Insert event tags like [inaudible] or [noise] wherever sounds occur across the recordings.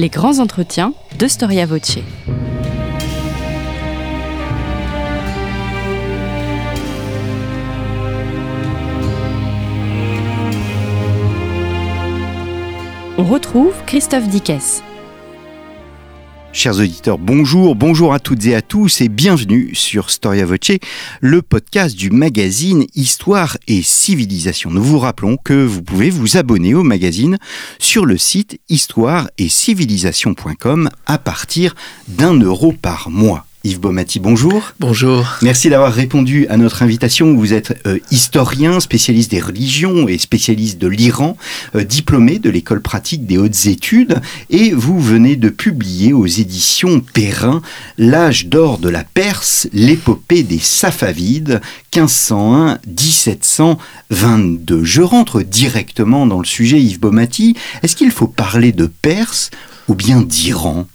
les grands entretiens de Storia Voce. On retrouve Christophe Dickès. Chers auditeurs, bonjour, bonjour à toutes et à tous et bienvenue sur Storia Voce, le podcast du magazine Histoire et Civilisation. Nous vous rappelons que vous pouvez vous abonner au magazine sur le site histoire et civilisation.com à partir d'un euro par mois. Yves Baumati, bonjour. Bonjour. Merci d'avoir répondu à notre invitation. Vous êtes euh, historien, spécialiste des religions et spécialiste de l'Iran, euh, diplômé de l'école pratique des hautes études, et vous venez de publier aux éditions Perrin L'âge d'or de la Perse, l'épopée des Safavides, 1501-1722. Je rentre directement dans le sujet, Yves Baumati. Est-ce qu'il faut parler de Perse ou bien d'Iran?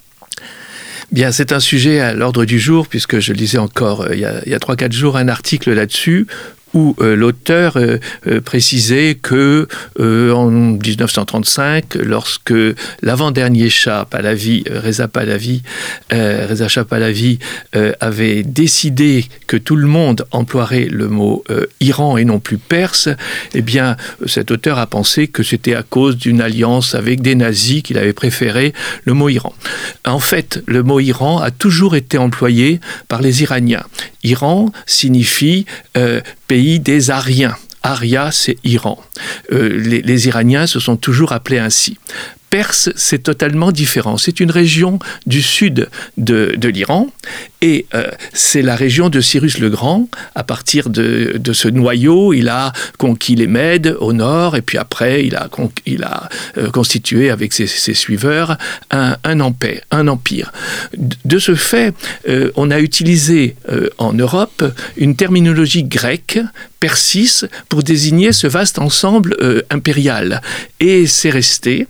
Bien, c'est un sujet à l'ordre du jour, puisque je lisais encore euh, il y a, a 3-4 jours un article là-dessus où euh, l'auteur euh, euh, précisait que en 1935, lorsque l'avant-dernier Shah Pahlavi, Reza Pahlavi, avait décidé que tout le monde emploierait le mot Iran et non plus Perse, eh bien, cet auteur a pensé que c'était à cause d'une alliance avec des nazis qu'il avait préféré le mot Iran. En fait, le mot Iran a toujours été employé par les Iraniens. Iran signifie pays des Ariens. Aria, c'est Iran. Euh, les, les, Iraniens se sont toujours appelés ainsi. Perse, c'est totalement différent. C'est une région du sud de, l'Iran et euh, c'est la région de Cyrus le Grand. À partir de, ce noyau, il a conquis les Mèdes au nord et puis après, il a, euh, constitué avec ses, suiveurs un, empire, un, empire, De ce fait, euh, on a utilisé en Europe une terminologie grecque, persis, pour désigner ce vaste ensemble impérial. Et c'est resté.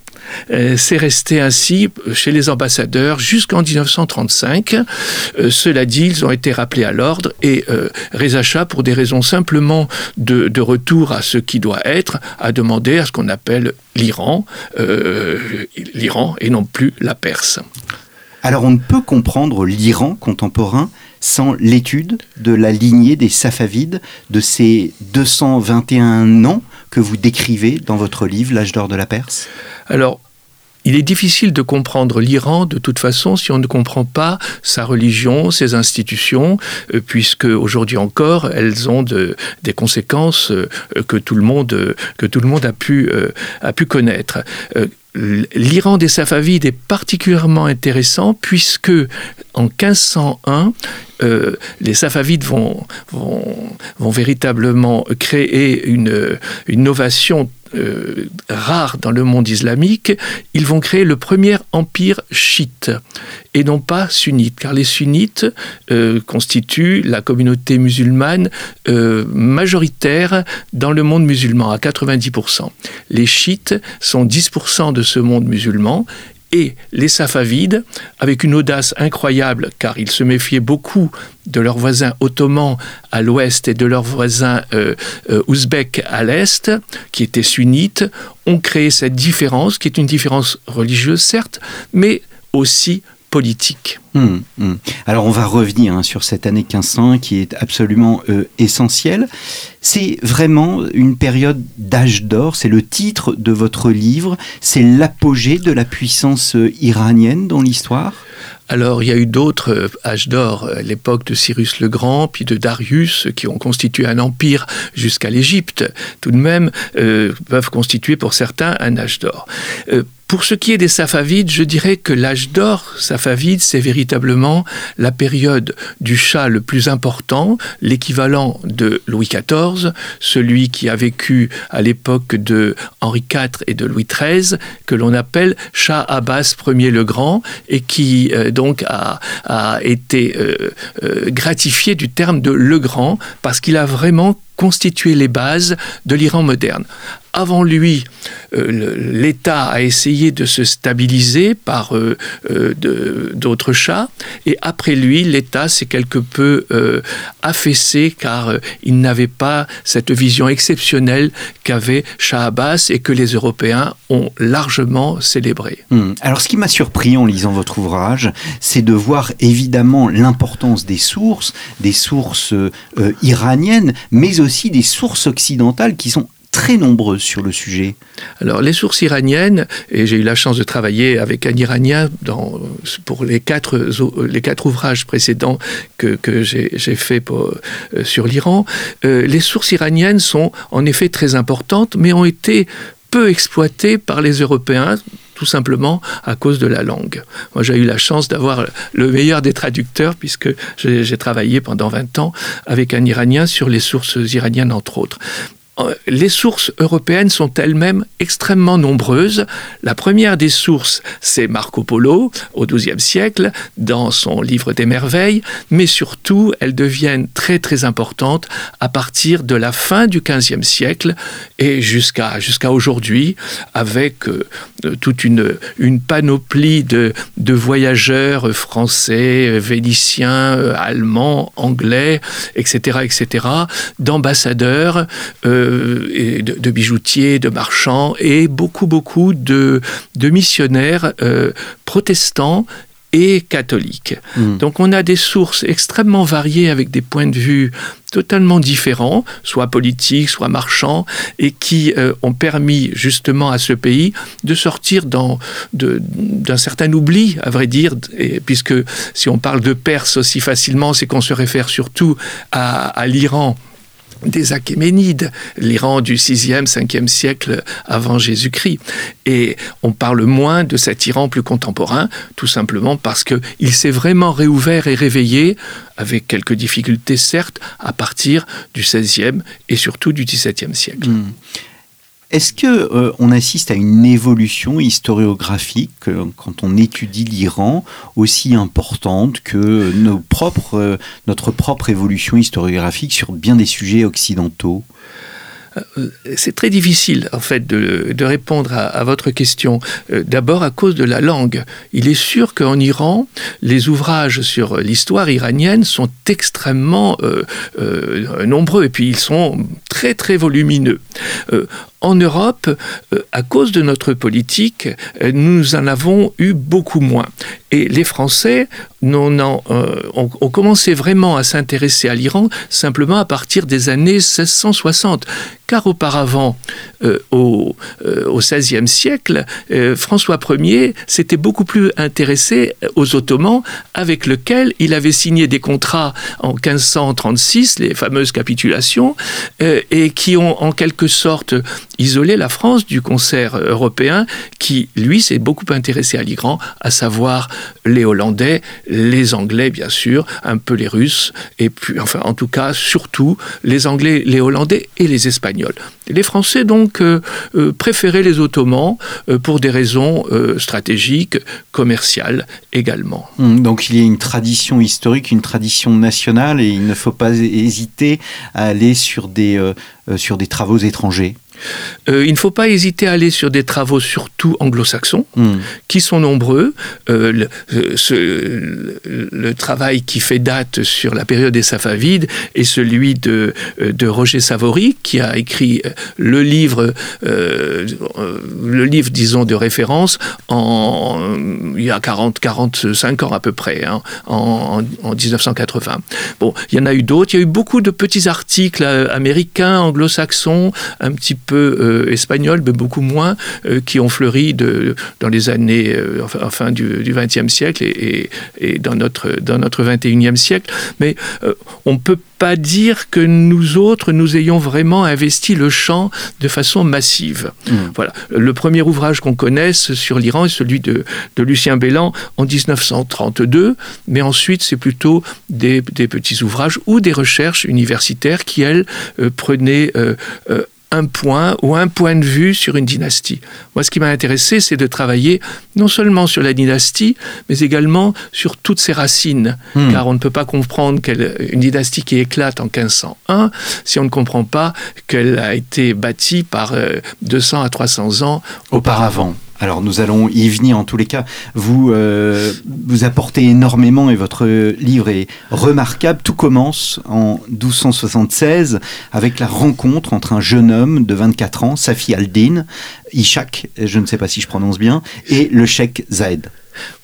Euh, c'est resté ainsi chez les ambassadeurs jusqu'en 1935. Euh, cela dit, ils ont été rappelés à l'ordre et euh, Reza pour des raisons simplement de, de, retour à ce qui doit être, a demandé à ce qu'on appelle l'Iran, euh, l'Iran et non plus la Perse. Alors on ne peut comprendre l'Iran contemporain sans l'étude de la lignée des Safavides, de ces 221 ans que vous décrivez dans votre livre L'âge d'or de la Perse? Alors, il est difficile de comprendre l'Iran de toute façon si on ne comprend pas sa religion, ses institutions, euh, puisque aujourd'hui encore elles ont de, des conséquences euh, que tout le monde a pu euh, a pu connaître. L'Iran des Safavides est particulièrement intéressant puisque en 1501, euh, les Safavides vont véritablement créer une, une innovation euh, rare dans le monde islamique, ils vont créer le premier empire chiite et non pas sunnite, car les sunnites euh, constituent la communauté musulmane euh, majoritaire dans le monde musulman à 90%. Les chiites sont 10% de ce monde musulman et les Safavides, avec une audace incroyable, car ils se méfiaient beaucoup de leurs voisins ottomans à l'ouest et de leurs voisins euh, euh, ouzbeks à l'est, qui étaient sunnites, ont créé cette différence, qui est une différence religieuse, certes, mais aussi politique. Mmh, mmh. Alors on va revenir hein, sur cette année 1500 qui est absolument euh, essentielle. C'est vraiment une période d'âge d'or, c'est le titre de votre livre, c'est l'apogée de la puissance euh, iranienne dans l'histoire alors il y a eu d'autres euh, âges d'or, l'époque de Cyrus le Grand, puis de Darius, qui ont constitué un empire jusqu'à l'Égypte, tout de même peuvent constituer pour certains un âge d'or. Pour ce qui est des Safavides, je dirais que l'âge d'or Safavide, c'est véritablement la période du chat le plus important, l'équivalent de Louis XIV, celui qui a vécu à l'époque de Henri IV et de Louis XIII, que l'on appelle Shah Abbas Ier le Grand, et qui euh, donc a, a été euh, euh, gratifié du terme de le Grand, parce qu'il a vraiment constitué les bases de l'Iran moderne avant lui, l'État a essayé de se stabiliser par d'autres chats, et après lui, l'État s'est quelque peu affaissé car il n'avait pas cette vision exceptionnelle qu'avait Shah Abbas et que les Européens ont largement célébré. Hmm. Alors ce qui m'a surpris en lisant votre ouvrage, c'est de voir évidemment l'importance des sources, des sources euh, iraniennes, mais aussi des sources occidentales qui sont très nombreuses sur le sujet. Alors les sources iraniennes, et j'ai eu la chance de travailler avec un Iranien dans, pour les quatre, ouvrages précédents que, que j'ai fait pour, euh, sur l'Iran, euh, les sources iraniennes sont en effet très importantes, mais ont été peu exploitées par les Européens tout simplement à cause de la langue. Moi, j'ai eu la chance d'avoir le meilleur des traducteurs, puisque j'ai travaillé pendant 20 ans avec un Iranien sur les sources iraniennes, entre autres. Euh, les sources européennes sont elles-mêmes extrêmement nombreuses. La première des sources, c'est Marco Polo au XIIe siècle, dans son livre des merveilles, mais surtout, elles deviennent très très importantes à partir de la fin du XVe siècle et jusqu'à aujourd'hui, avec euh, toute une, une panoplie de, de voyageurs français, vénitiens, allemands, anglais, etc., etc., d'ambassadeurs. Euh, de, bijoutiers, de marchands et beaucoup, beaucoup de, de missionnaires euh, protestants et catholiques. Hmm. Donc on a des sources extrêmement variées avec des points de vue totalement différents, soit politiques, soit marchands, et qui euh, ont permis justement à ce pays de sortir d'un certain oubli, à vrai dire, et, puisque si on parle de Perse aussi facilement, c'est qu'on se réfère surtout à, à l'Iran des Achéménides, l'Iran du 6e, 5e siècle avant Jésus-Christ. Et on parle moins de cet Iran plus contemporain, tout simplement parce qu'il s'est vraiment réouvert et réveillé, avec quelques difficultés certes, à partir du 16e et surtout du 17e siècle. Hmm. Est-ce que euh, on assiste à une évolution historiographique euh, quand on étudie l'Iran aussi importante que euh, notre propre évolution historiographique sur bien des sujets occidentaux? C'est très difficile en fait de, répondre à, votre question. D'abord à cause de la langue. Il est sûr qu'en Iran, les ouvrages sur l'histoire iranienne sont extrêmement nombreux et puis ils sont très très volumineux en Europe, euh, à cause de notre politique, euh, nous en avons eu beaucoup moins. Et les Français ont, euh, ont, commencé vraiment à s'intéresser à l'Iran simplement à partir des années 1660. Car auparavant, au, XVIe siècle, François Ier s'était beaucoup plus intéressé aux Ottomans, avec lesquels il avait signé des contrats en 1536, les fameuses capitulations, et qui ont en quelque sorte isoler la France du concert européen qui, lui, s'est beaucoup intéressé à l'Iran, à savoir les Hollandais, les Anglais, bien sûr, un peu les Russes, et puis, enfin, en tout cas, surtout les Anglais, les Hollandais et les Espagnols. Les Français, donc, euh, euh, préféraient les Ottomans euh, pour des raisons stratégiques, commerciales également. Hum, donc, il y a une tradition historique, une tradition nationale, et il ne faut pas hésiter à aller sur des, sur des travaux étrangers. Euh, il ne faut pas hésiter à aller sur des travaux surtout anglo-saxons, hmm. qui sont nombreux. Euh, euh, le, travail qui fait date sur la période des Safavides est celui de, de Roger Savary, qui a écrit le livre, le livre, disons, de référence en, il y a 40, 45 ans à peu près, hein, en, en, 1980. Bon, il y en a eu d'autres. Il y a eu beaucoup de petits articles américains, anglo-saxons, un petit peu euh, espagnols, mais beaucoup moins, euh, qui ont fleuri de, dans les années, euh, enfin, fin du XXe siècle et, et, dans, notre, dans notre 21e siècle. Mais on ne peut pas dire que nous autres, nous ayons vraiment investi le champ de façon massive. Mmh. Voilà. Le premier ouvrage qu'on connaisse sur l'Iran est celui de, de, Lucien Bélan en 1932, mais ensuite c'est plutôt des, des, petits ouvrages ou des recherches universitaires qui, elles, prenaient un point ou un point de vue sur une dynastie. Moi, ce qui m'a intéressé, c'est de travailler non seulement sur la dynastie, mais également sur toutes ses racines, hmm. car on ne peut pas comprendre une dynastie qui éclate en 1501 si on ne comprend pas qu'elle a été bâtie par 200 euh, à 300 ans auparavant. Alors nous allons y venir en tous les cas. Vous euh, vous apportez énormément et votre livre est remarquable. Tout commence en 1276 avec la rencontre entre un jeune homme de 24 ans, Safi al-Din, Ishak, je ne sais pas si je prononce bien, et le cheikh Zaed.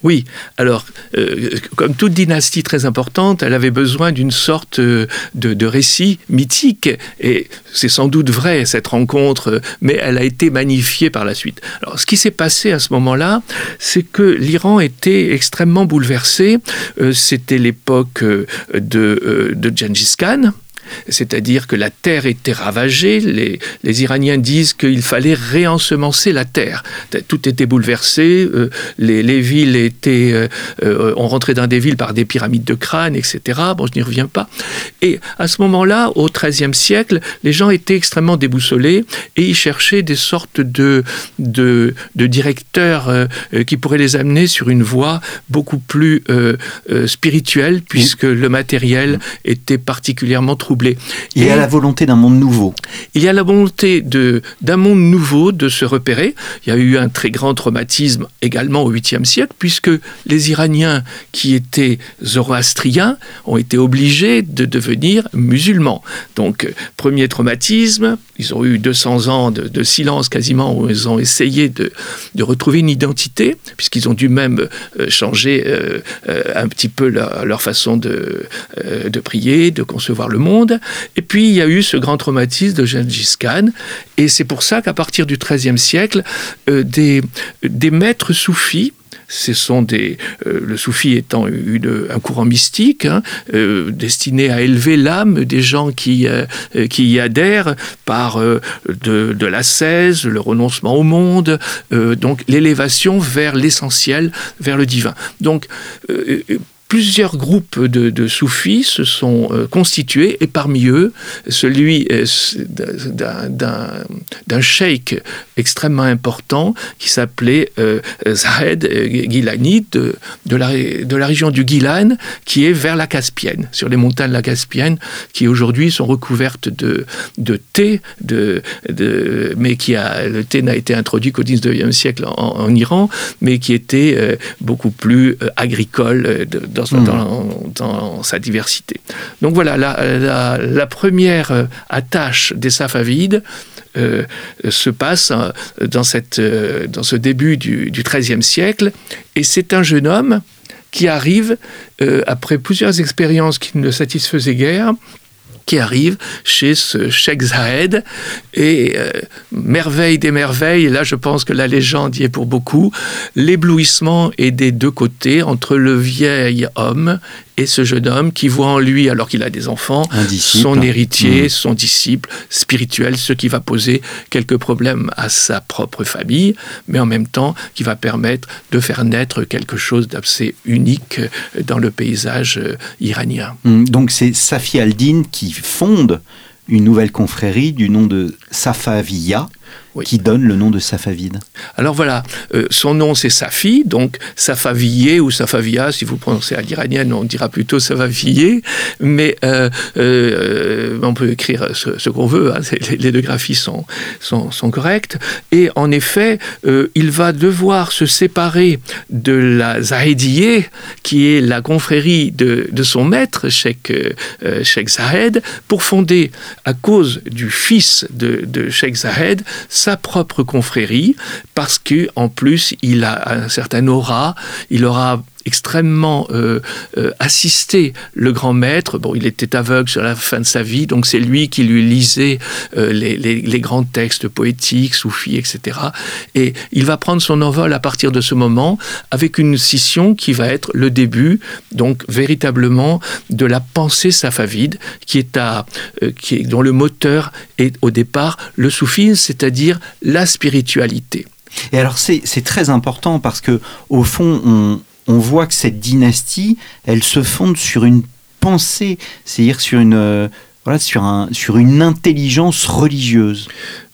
Oui, alors, euh, comme toute dynastie très importante, elle avait besoin d'une sorte euh, de, récit mythique, et c'est sans doute vrai, cette rencontre, mais elle a été magnifiée par la suite. Alors, ce qui s'est passé à ce moment-là, c'est que l'Iran était extrêmement bouleversé. Euh, c'était l'époque de, de Gengis Khan, c'est-à-dire que la terre était ravagée. Les, Iraniens disent qu'il fallait réensemencer la terre. Tout était bouleversé. Euh, les, villes étaient, euh, euh, on rentrait dans des villes par des pyramides de crâne, etc. Bon, je n'y reviens pas. Et à ce moment-là, au XIIIe siècle, les gens étaient extrêmement déboussolés et ils cherchaient des sortes de, de, directeurs qui pourraient les amener sur une voie beaucoup plus spirituelle, puisque le matériel était particulièrement troublé il y a la volonté d'un monde nouveau. Il y a la volonté d'un monde nouveau de se repérer. Il y a eu un très grand traumatisme également au 8e siècle, puisque les Iraniens qui étaient zoroastriens ont été obligés de devenir musulmans. Donc, premier traumatisme, ils ont eu 200 ans de, silence quasiment où ils ont essayé de, retrouver une identité, puisqu'ils ont dû même euh, changer euh, euh, un petit peu leur, façon de, de prier, de concevoir le monde. Et puis il y a eu ce grand traumatisme de Gengis Khan. Et c'est pour ça qu'à partir du XIIIe siècle, euh, des, maîtres soufis, ce sont des, euh, le soufi étant une, un courant mystique hein, euh, destiné à élever l'âme des gens qui, qui y adhèrent par de, de l'ascèse, le renoncement au monde, donc l'élévation vers l'essentiel, vers le divin. Donc plusieurs groupes de, soufis se sont euh, constitués, et parmi eux, celui euh, d'un cheikh extrêmement important qui s'appelait euh, Zahed Gilani de, de, la, de la région du Gilan, qui est vers la Caspienne, sur les montagnes de la Caspienne, qui aujourd'hui sont recouvertes de, de thé, de, mais qui a, le thé n'a été introduit qu'au 19e siècle en, Iran, mais qui était beaucoup plus agricole Hmm. dans, sa diversité. Donc voilà, la, première euh, attache des Safavides euh, se passe euh, dans, cette, dans ce début du XIIIe siècle, et c'est un jeune homme qui arrive, après plusieurs expériences qui ne satisfaisaient guère, qui arrive chez ce Sheikh Zahed. Et euh, merveille des merveilles, là je pense que la légende y est pour beaucoup, l'éblouissement est des deux côtés, entre le vieil homme et ce jeune homme qui voit en lui, alors qu'il a des enfants, son héritier, mmh. son disciple spirituel, ce qui va poser quelques problèmes à sa propre famille, mais en même temps qui va permettre de faire naître quelque chose d'assez unique dans le paysage euh, iranien. Mmh. Donc c'est Safi al-Din qui fonde une nouvelle confrérie du nom de Safaviya qui donne le nom de Safavide. Alors voilà, euh, son nom c'est Safi, donc Safaviye ou Safavia, si vous prononcez à l'iranienne, on dira plutôt Safaviyé, mais euh, euh, on peut écrire ce, qu'on veut, hein, les, deux graphies sont, sont, correctes. Et en effet, il va devoir se séparer de la Zahediye, qui est la confrérie de, son maître, Sheikh, Sheikh Zahed, pour fonder, à cause du fils de, de Sheikh Zahed, sa propre confrérie parce que en plus il a un certain aura, il aura extrêmement euh, euh, assisté le grand maître. Bon, il était aveugle sur la fin de sa vie, donc c'est lui qui lui lisait euh, les, grands textes poétiques, soufis, etc. Et il va prendre son envol à partir de ce moment avec une scission qui va être le début, donc véritablement, de la pensée safavide, qui est à, qui est, dont le moteur est au départ le soufisme, c'est-à-dire la spiritualité. Et alors c'est très important parce que au fond on, on voit que cette dynastie, elle se fonde sur une pensée, c'est-à-dire sur une, euh, sur une intelligence religieuse.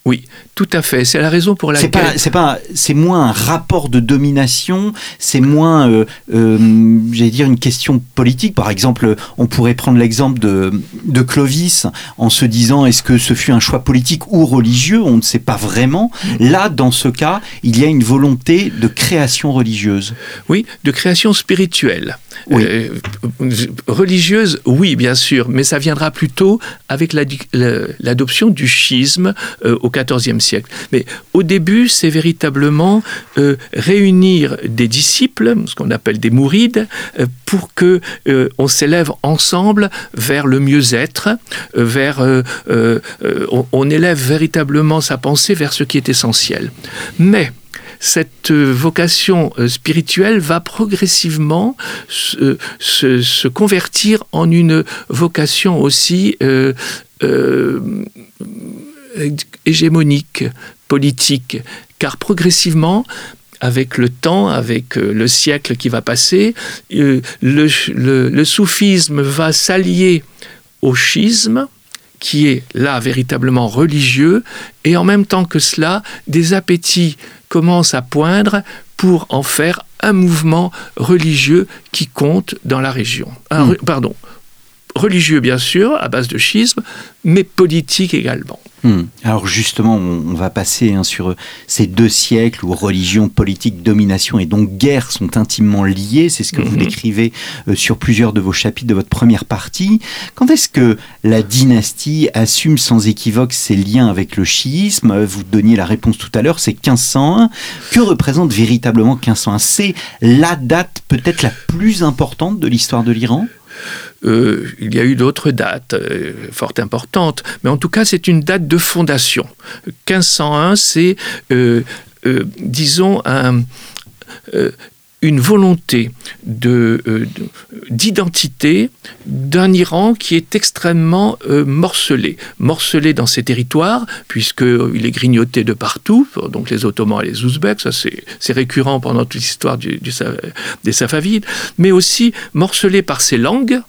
Oui, tout à fait. C'est la raison pour laquelle. C'est pas, c'est moins un rapport de domination, c'est moins, euh, euh, j'allais dire, une question politique. Par exemple, on pourrait prendre l'exemple de, de Clovis en se disant est-ce que ce fut un choix politique ou religieux? On ne sait pas vraiment. Là, dans ce cas, il y a une volonté de création religieuse. Oui, de création spirituelle. Euh, religieuse, oui, bien sûr, mais ça viendra plutôt avec l'adoption du schisme au XIVe siècle. Mais au début, c'est véritablement euh, réunir des disciples, ce qu'on appelle des mourides, euh, pour que euh, on s'élève ensemble vers le mieux-être, vers on, élève véritablement sa pensée vers ce qui est essentiel. Mais cette vocation spirituelle va progressivement se, convertir en une vocation aussi hégémonique, politique, car progressivement, avec le temps, avec euh, le siècle qui va passer, euh, le, soufisme va s'allier au schisme, qui est là véritablement religieux, et en même temps que cela, des appétits commencent à poindre pour en faire un mouvement religieux qui compte dans la région. Hmm. Pardon, religieux bien sûr, à base de schisme, mais politique également. Hmm. Alors justement, on, va passer hein, sur ces deux siècles où religion, politique, domination et donc guerre sont intimement liés. C'est ce que vous mhm. décrivez euh, sur plusieurs de vos chapitres de votre première partie. Quand est-ce que la dynastie assume sans équivoque ses liens avec le chiisme Vous donniez la réponse tout à l'heure, c'est 1501. Que représente véritablement 1501 C'est la date peut-être la plus importante de l'histoire de l'Iran? Euh, il y a eu d'autres dates euh, fort importantes, mais en tout cas, c'est une date de fondation. 1501, c'est, euh, disons, une volonté d'identité d'un Iran qui est extrêmement morcelé. Morcelé dans ses territoires, puisqu'il est grignoté de partout, donc les Ottomans et les Ouzbeks, ça c'est récurrent pendant toute l'histoire des Safavides, mais aussi morcelé par ses langues,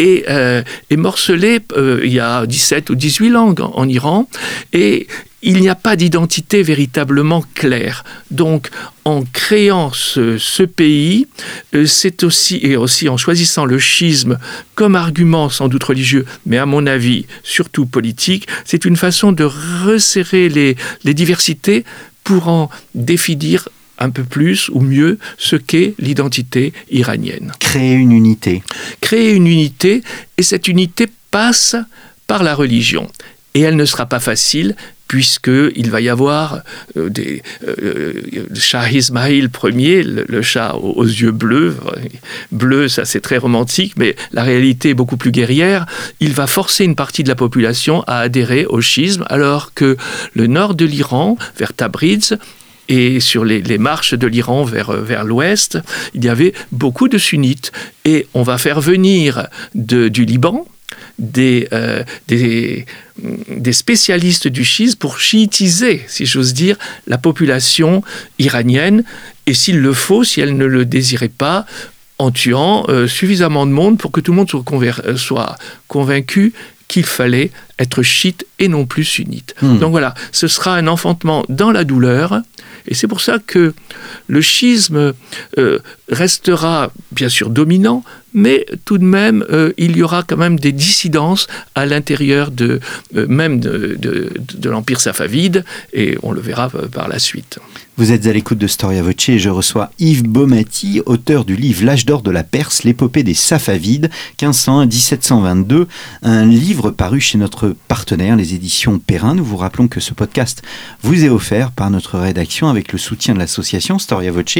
euh, morcelé euh, il y a 17 ou 18 langues en, Iran, et il n'y a pas d'identité véritablement claire. Donc, en créant ce, pays, euh, c'est aussi, et aussi en choisissant le schisme comme argument sans doute religieux, mais à mon avis surtout politique, c'est une façon de resserrer les, les diversités pour en définir un peu plus ou mieux ce qu'est l'identité iranienne. Créer une unité. Créer une unité, et cette unité passe par la religion. Et elle ne sera pas facile puisqu'il va y avoir euh, des euh, Shah Ismail Ier, le, chat aux, yeux bleus, bleu ça c'est très romantique, mais la réalité est beaucoup plus guerrière, il va forcer une partie de la population à adhérer au schisme, alors que le nord de l'Iran, vers Tabriz, et sur les, marches de l'Iran vers, vers l'ouest, il y avait beaucoup de sunnites. Et on va faire venir de, du Liban des, euh, des, des, spécialistes du schisme pour chiitiser, si j'ose dire, la population iranienne. Et s'il le faut, si elle ne le désirait pas, en tuant euh, suffisamment de monde pour que tout le monde soit, euh, soit convaincu qu'il fallait être chiite et non plus sunnite. Hmm. Donc voilà, ce sera un enfantement dans la douleur, et c'est pour ça que le schisme euh, restera bien sûr dominant, mais tout de même, euh, il y aura quand même des dissidences à l'intérieur de, euh, même de, de l'Empire safavide, et on le verra par la suite. Vous êtes à l'écoute de Storia Voce et je reçois Yves Baumati, auteur du livre L'âge d'or de la Perse, l'épopée des Safavides, 1501-1722, un livre paru chez notre partenaire, les éditions Perrin. Nous vous rappelons que ce podcast vous est offert par notre rédaction avec le soutien de l'association Storia Voce.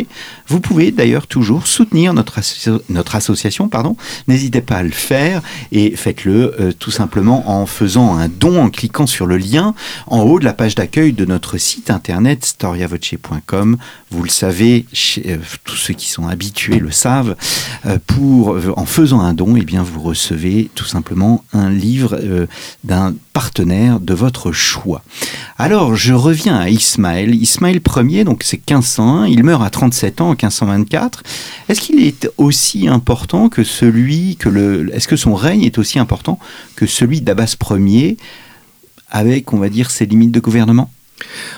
Vous pouvez d'ailleurs toujours soutenir notre, notre association, pardon. N'hésitez pas à le faire et faites-le euh, tout simplement en faisant un don, en cliquant sur le lien en haut de la page d'accueil de notre site internet storiavoce.com vous le savez, euh, tous ceux qui sont habitués le savent. Euh, pour, en faisant un don, et eh bien, vous recevez tout simplement un livre d'un partenaire de votre choix. Alors, je reviens à Ismaël. Ismaël Ier, donc c'est 1501, il meurt à 37 ans en 1524. Est-ce qu'il est aussi important que celui que le. Est-ce que son règne est aussi important que celui d'Abbas Ier, avec, on va dire, ses limites de gouvernement?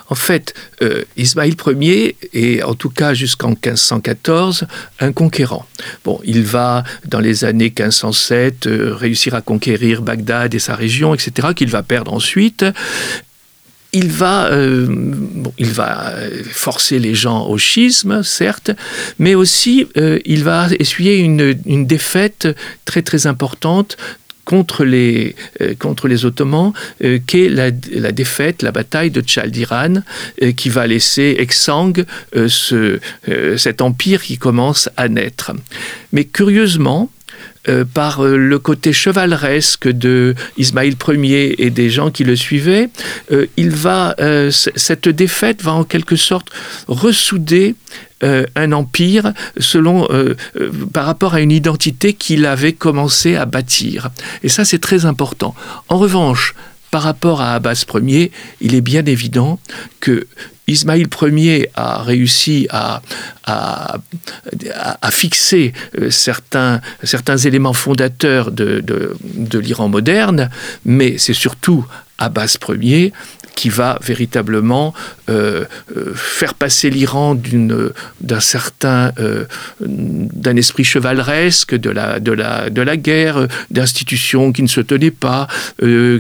En fait, euh, Ismaël Ier est, en tout cas jusqu'en 1514, un conquérant. Bon, il va, dans les années 1507, euh, réussir à conquérir Bagdad et sa région, etc., qu'il va perdre ensuite. Il va, euh, il va forcer les gens au schisme, certes, mais aussi il va essuyer une, une défaite très très importante contre les, euh, contre les Ottomans, euh, qu'est la, la, défaite, la bataille de Chaldiran, euh, qui va laisser exsangue ce, cet empire qui commence à naître. Mais curieusement, par le côté chevaleresque de Ismaël Ier et des gens qui le suivaient, va, cette défaite va en quelque sorte ressouder euh, un empire selon, euh, euh, par rapport à une identité qu'il avait commencé à bâtir. Et ça, c'est très important. En revanche, par rapport à Abbas Ier, il est bien évident que Ismaïl Ier a réussi à, fixer certains, certains éléments fondateurs de, l'Iran moderne, mais c'est surtout Abbas Ier qui va véritablement euh, euh, faire passer l'Iran d'un certain euh, d'un esprit chevaleresque de la guerre d'institutions qui ne se tenaient pas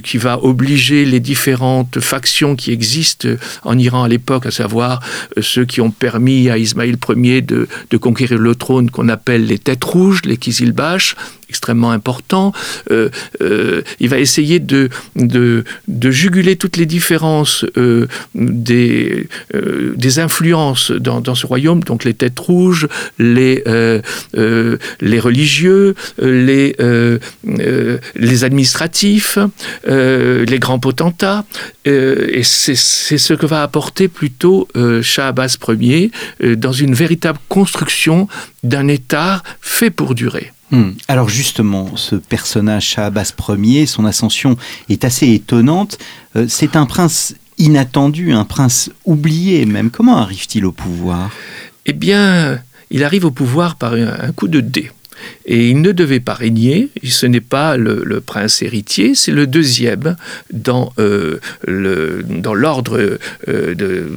qui va obliger les différentes factions qui existent en Iran à l'époque à savoir ceux qui ont permis à Ismaël Ier de, de conquérir le trône qu'on appelle les têtes rouges les Kizilbash extrêmement important. Euh, euh, il va essayer de, de, juguler toutes les différences euh, des, des influences dans, dans, ce royaume, donc les têtes rouges, les, les religieux, les, les administratifs, les grands potentats. et c'est ce que va apporter plutôt Shah Abbas Ier dans une véritable construction d'un État fait pour durer. Hmm. Alors justement, ce personnage Shahabas Ier, son ascension est assez étonnante. Euh, c'est un prince inattendu, un prince oublié même. Comment arrive-t-il au pouvoir? Eh bien, il arrive au pouvoir par un coup de dé. Et il ne devait pas régner, ce n'est pas le, prince héritier, c'est le deuxième dans euh, l'ordre euh,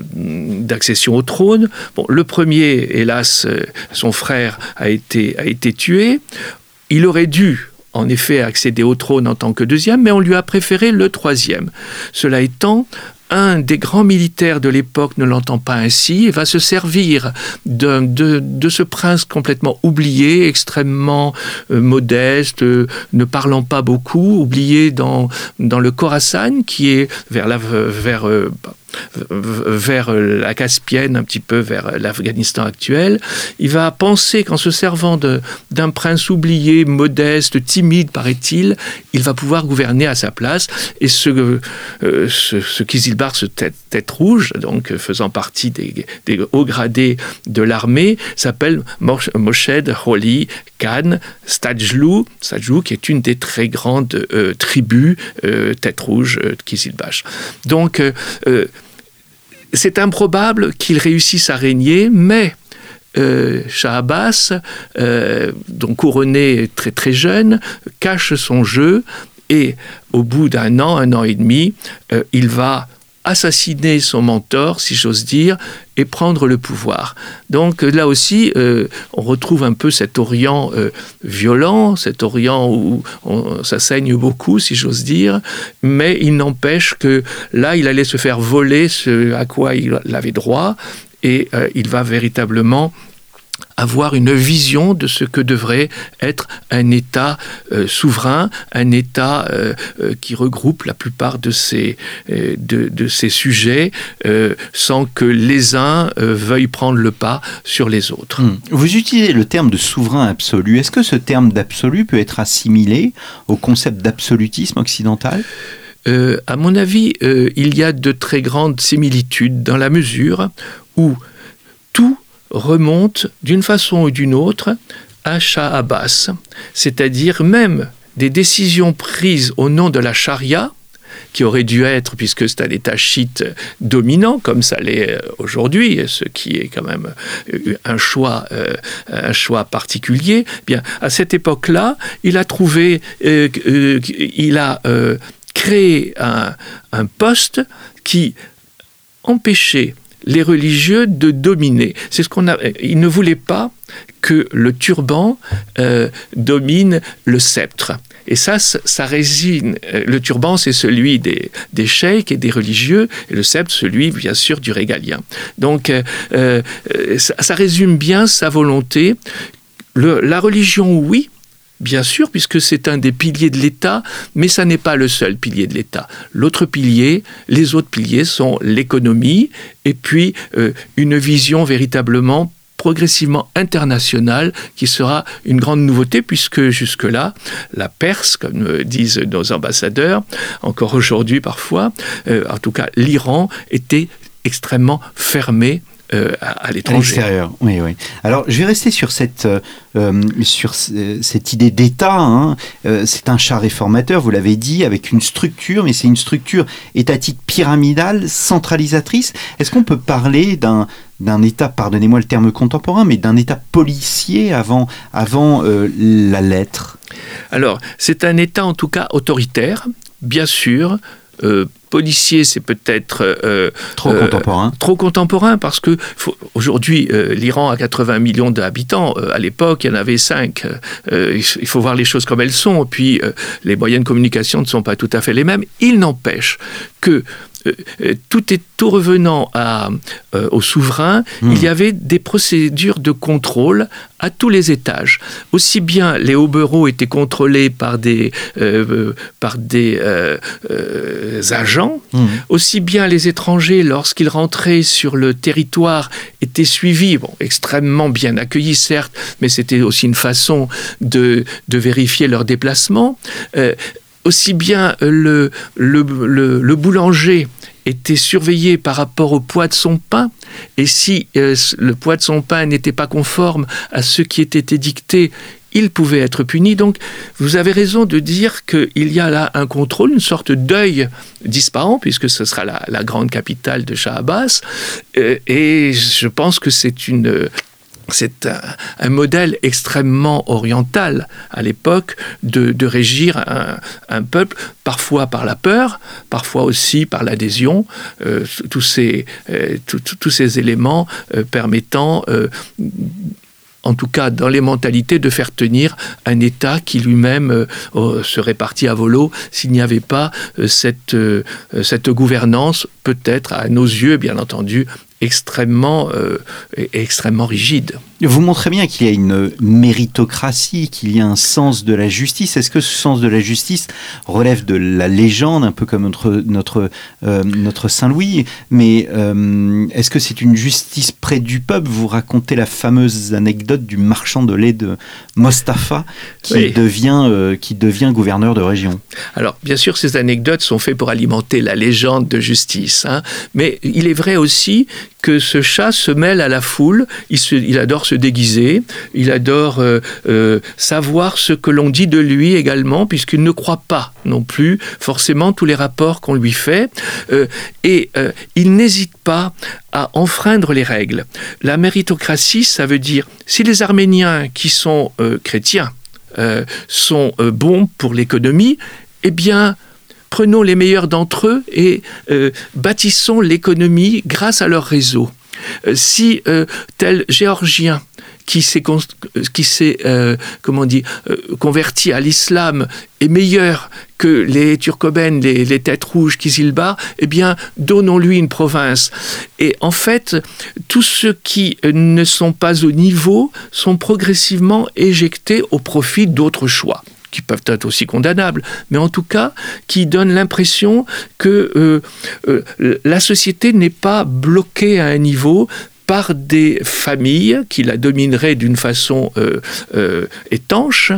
d'accession au trône. Bon, le premier, hélas, euh, son frère a été, a été tué. Il aurait dû en effet accéder au trône en tant que deuxième, mais on lui a préféré le troisième. Cela étant, un des grands militaires de l'époque ne l'entend pas ainsi et va se servir de, de, ce prince complètement oublié, extrêmement euh, modeste, euh, ne parlant pas beaucoup, oublié dans, le Khorasan, qui est vers, la, vers euh, vers la Caspienne, un petit peu vers l'Afghanistan actuel. Il va penser qu'en se servant d'un prince oublié, modeste, timide, paraît-il, il va pouvoir gouverner à sa place. Et ce, euh, ce, ce tête, rouge, donc faisant partie des, hauts gradés de l'armée, s'appelle Moshed Holi Khan Stajlou, Stajlou, qui est une des très grandes euh, tribus euh, tête rouge de Kizilbash. Donc, c'est improbable qu'il réussisse à régner, mais euh, Shah Abbas, euh, donc couronné très très jeune, cache son jeu et au bout d'un an, un an et demi, euh, il va assassiner son mentor, si j'ose dire, et prendre le pouvoir. Donc là aussi, euh, on retrouve un peu cet Orient euh, violent, cet Orient où ça saigne beaucoup, si j'ose dire, mais il n'empêche que là, il allait se faire voler ce à quoi il avait droit, et euh, il va véritablement avoir une vision de ce que devrait être un État euh, souverain, un État euh, euh, qui regroupe la plupart de ces, de, de ces sujets sans que les uns veuillent prendre le pas sur les autres. Hmm. Vous utilisez le terme de souverain absolu. Est-ce que ce terme d'absolu peut être assimilé au concept d'absolutisme occidental? À mon avis, il y a de très grandes similitudes dans la mesure où remonte d'une façon ou d'une autre à Shah Abbas, c'est-à-dire même des décisions prises au nom de la charia, qui aurait dû être, puisque c'est un État chiite dominant, comme ça l'est aujourd'hui, ce qui est quand même un choix, un choix particulier, eh bien, à cette époque-là, il a trouvé, il a créé un poste qui empêchait les religieux de dominer. C'est ce qu'on a. Il ne voulait pas que le turban euh, domine le sceptre. Et ça, ça résine. Euh, le turban, c'est celui des, des sheikhs et des religieux, et le sceptre, celui, bien sûr, du régalien. Donc, euh, ça, résume bien sa volonté. la religion, oui, bien sûr, puisque c'est un des piliers de l'État, mais ça n'est pas le seul pilier de l'État. L'autre pilier, les autres piliers sont l'économie et puis euh, une vision véritablement progressivement internationale qui sera une grande nouveauté puisque jusque-là, la Perse, comme disent nos ambassadeurs, encore aujourd'hui parfois, euh, en tout cas l'Iran, était extrêmement fermé euh, à, l'étranger. oui, oui. Alors, je vais rester sur cette, euh, euh, sur cette idée d'État. Hein. c'est un chat réformateur, vous l'avez dit, avec une structure, mais c'est une structure étatique pyramidale, centralisatrice. Est-ce qu'on peut parler d'un d'un État, pardonnez-moi le terme contemporain, mais d'un État policier avant, avant la lettre? Alors, c'est un État en tout cas autoritaire, bien sûr, policier, c'est peut-être euh, trop euh, contemporain. Trop contemporain parce que aujourd'hui, euh, l'Iran a 80 millions d'habitants. à l'époque, il y en avait 5. il faut voir les choses comme elles sont. Puis les moyens de communication ne sont pas tout à fait les mêmes. Il n'empêche que euh, euh, tout, est, tout revenant à, euh, au souverain, hmm. il y avait des procédures de contrôle à tous les étages. Aussi bien les hauts bureaux étaient contrôlés par des, par des agents, hmm. aussi bien les étrangers, lorsqu'ils rentraient sur le territoire, étaient suivis, bon, extrêmement bien accueillis certes, mais c'était aussi une façon de, de vérifier leur déplacement aussi bien le, le, boulanger était surveillé par rapport au poids de son pain, et si euh, le poids de son pain n'était pas conforme à ce qui était édicté, il pouvait être puni. Donc, vous avez raison de dire qu'il y a là un contrôle, une sorte d'œil disparant, puisque ce sera la, grande capitale de Shah Abbas. Euh, et je pense que c'est une c'est un, modèle extrêmement oriental à l'époque de, régir un, peuple, parfois par la peur, parfois aussi par l'adhésion, euh, tous, ces, euh, tous ces éléments euh, permettant en tout cas dans les mentalités, de faire tenir un État qui lui-même serait parti à volo s'il n'y avait pas cette gouvernance, peut-être à nos yeux, bien entendu, extrêmement, euh, extrêmement rigide. Vous montrez bien qu'il y a une méritocratie, qu'il y a un sens de la justice. Est-ce que ce sens de la justice relève de la légende, un peu comme notre, notre, euh, notre Saint-Louis? Mais euh, est-ce que c'est une justice près du peuple? Vous racontez la fameuse anecdote du marchand de lait de Mostafa qui, devient, qui devient gouverneur de région. Alors, bien sûr, ces anecdotes sont faites pour alimenter la légende de justice. Hein, mais il est vrai aussi que ce chat se mêle à la foule, il, adore se déguiser, il adore euh, euh, savoir ce que l'on dit de lui également, puisqu'il ne croit pas non plus forcément tous les rapports qu'on lui fait, euh, et il n'hésite pas à enfreindre les règles. La méritocratie, ça veut dire, si les Arméniens qui sont chrétiens sont bons pour l'économie, eh bien, prenons les meilleurs d'entre eux et euh, bâtissons l'économie grâce à leur réseau. Euh, si euh, tel Géorgien qui s'est converti à l'islam est meilleur que les turcomènes, les, têtes rouges Kizilbar, eh bien donnons-lui une province. Et en fait, tous ceux qui ne sont pas au niveau sont progressivement éjectés au profit d'autres choix qui peuvent être aussi condamnables, mais en tout cas qui donnent l'impression que euh, euh, la société n'est pas bloquée à un niveau par des familles qui la domineraient d'une façon euh, étanche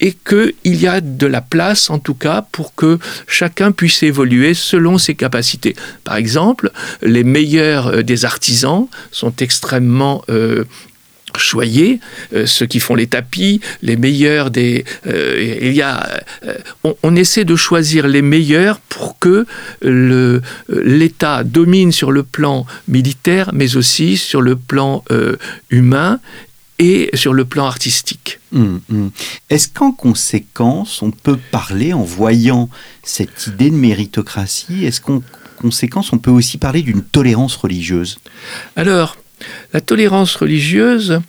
et qu'il y a de la place en tout cas pour que chacun puisse évoluer selon ses capacités. Par exemple, les meilleurs des artisans sont extrêmement choyer euh, ceux qui font les tapis, les meilleurs des. Euh, il y a, euh, on, essaie de choisir les meilleurs pour que l'État domine sur le plan militaire, mais aussi sur le plan humain et sur le plan artistique. Hum, hum. Est-ce qu'en conséquence, on peut parler, en voyant cette idée de méritocratie, est-ce qu'en conséquence, on peut aussi parler d'une tolérance religieuse? Alors, la tolérance religieuse,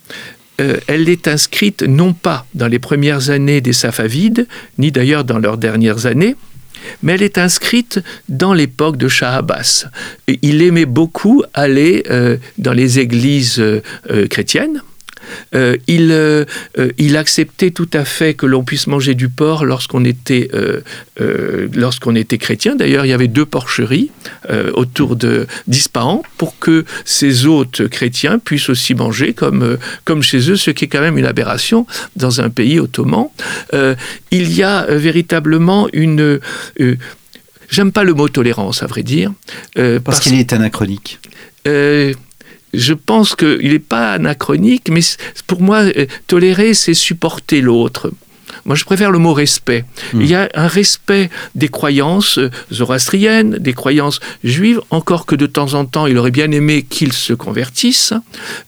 euh, elle est inscrite non pas dans les premières années des Safavides, ni d'ailleurs dans leurs dernières années, mais elle est inscrite dans l'époque de Shah Abbas. il aimait beaucoup aller euh, dans les églises euh, chrétiennes, euh, il, euh, euh, il acceptait tout à fait que l'on puisse manger du porc lorsqu'on était, lorsqu'on était chrétien. D'ailleurs, il y avait deux porcheries autour de d'Ispahan pour que ces hôtes chrétiens puissent aussi manger comme, comme chez eux, ce qui est quand même une aberration dans un pays ottoman. il y a véritablement une... J'aime pas le mot tolérance, à vrai dire. parce, qu'il est anachronique je pense qu'il n'est pas anachronique, mais pour moi, euh, tolérer, c'est supporter l'autre. Moi, je préfère le mot respect. Hmm. Il y a un respect des croyances euh, zoroastriennes, des croyances juives, encore que de temps en temps, il aurait bien aimé qu'ils se convertissent.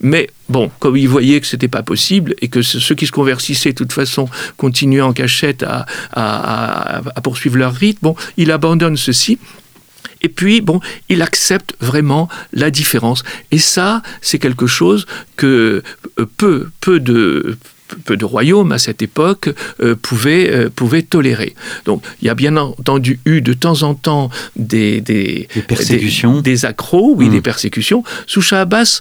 Mais bon, comme il voyait que c'était pas possible et que ceux qui se convertissaient, de toute façon, continuaient en cachette à, à poursuivre leur rite, bon, il abandonne ceci. Et puis, bon, il accepte vraiment la différence. Et ça, c'est quelque chose que euh, peu, peu de peu de royaumes à cette époque euh, pouvaient, euh, tolérer. Donc il y a bien entendu eu de temps en temps des, des, persécutions. Des, accros, oui, des hmm. persécutions. Sous Shah Abbas,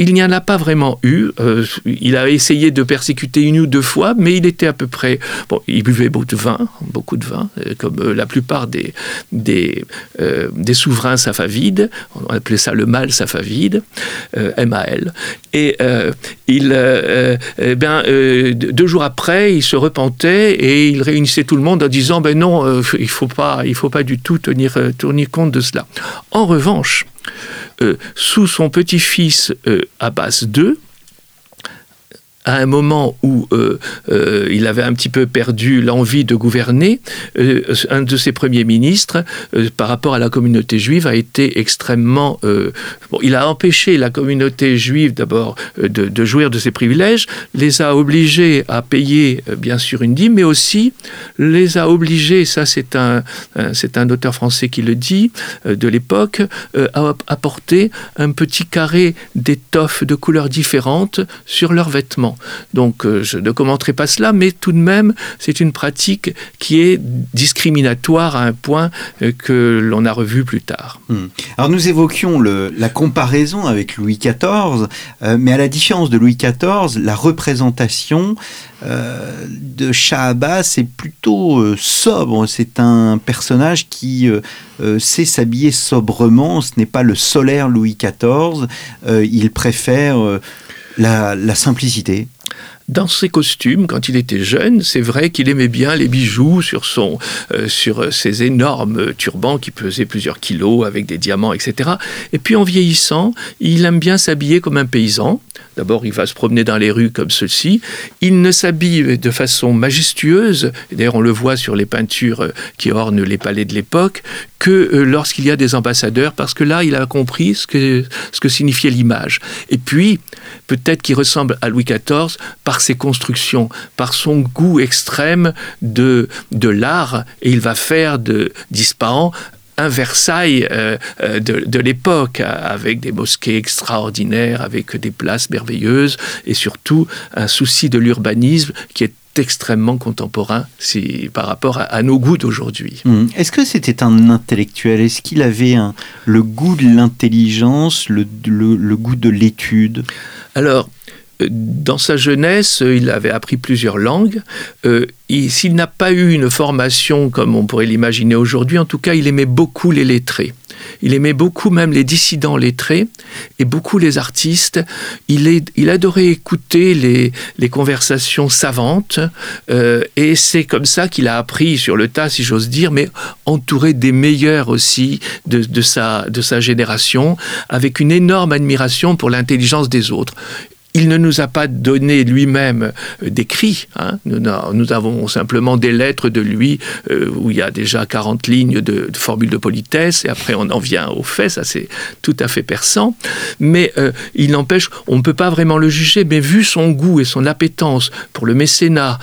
il n'y en a pas vraiment eu. Euh, il a essayé de persécuter une ou deux fois, mais il était à peu près. Bon, il buvait beaucoup de vin, beaucoup de vin, euh, comme euh, la plupart des, des, des, souverains safavides. On appelait ça le mal safavide, M-A-L. Et il, eh deux jours après, il se repentait et il réunissait tout le monde en disant ben non, il faut faut pas du tout tenir, tenir compte de cela. En revanche, sous son petit-fils euh, Abbas II, à un moment où euh, euh, il avait un petit peu perdu l'envie de gouverner, euh, un de ses premiers ministres, par rapport à la communauté juive, a été extrêmement... Bon, il a empêché la communauté juive d'abord de, jouir de ses privilèges, les a obligés à payer bien sûr une dîme, mais aussi les a obligés, ça c'est un, c'est un auteur français qui le dit, de l'époque, à apporter un petit carré d'étoffes de couleurs différentes sur leurs vêtements. Donc euh, je ne commenterai pas cela, mais tout de même, c'est une pratique qui est discriminatoire à un point euh, que l'on a revu plus tard. Hmm. Alors nous évoquions la comparaison avec Louis XIV, euh, mais à la différence de Louis XIV, la représentation de Shah Abbas est plutôt sobre. C'est un personnage qui sait s'habiller sobrement. Ce n'est pas le solaire Louis XIV. il préfère la, simplicité dans ses costumes, quand il était jeune, c'est vrai qu'il aimait bien les bijoux sur, son, euh, sur ses énormes turbans qui pesaient plusieurs kilos avec des diamants, etc. Et puis en vieillissant, il aime bien s'habiller comme un paysan. D'abord, il va se promener dans les rues comme ceci. Il ne s'habille de façon majestueuse, d'ailleurs on le voit sur les peintures qui ornent les palais de l'époque, que euh, lorsqu'il y a des ambassadeurs, parce que là, il a compris ce que, signifiait l'image. Et puis, peut-être qu'il ressemble à Louis XIV par ses constructions, par son goût extrême de, de l'art, et il va faire de d'Ispahan un Versailles euh, euh, de, de l'époque, avec des mosquées extraordinaires, avec des places merveilleuses, et surtout un souci de l'urbanisme qui est extrêmement contemporain si, par rapport à, nos goûts d'aujourd'hui. Hmm. Est-ce que c'était un intellectuel? Est-ce qu'il avait un, le goût de l'intelligence, le, le, goût de l'étude? Alors, dans sa jeunesse, il avait appris plusieurs langues. Euh, S'il n'a pas eu une formation comme on pourrait l'imaginer aujourd'hui, en tout cas, il aimait beaucoup les lettrés. Il aimait beaucoup même les dissidents lettrés et beaucoup les artistes. Il, adorait écouter les, conversations savantes euh, et c'est comme ça qu'il a appris sur le tas, si j'ose dire, mais entouré des meilleurs aussi de sa génération, avec une énorme admiration pour l'intelligence des autres il ne nous a pas donné lui-même euh, d'écrit. Hein. Nous, avons simplement des lettres de lui euh, où il y a déjà 40 lignes de, formules de politesse et après on en vient au fait. Ça, c'est tout à fait perçant. Mais euh, il n'empêche, on ne peut pas vraiment le juger. Mais vu son goût et son appétence pour le mécénat,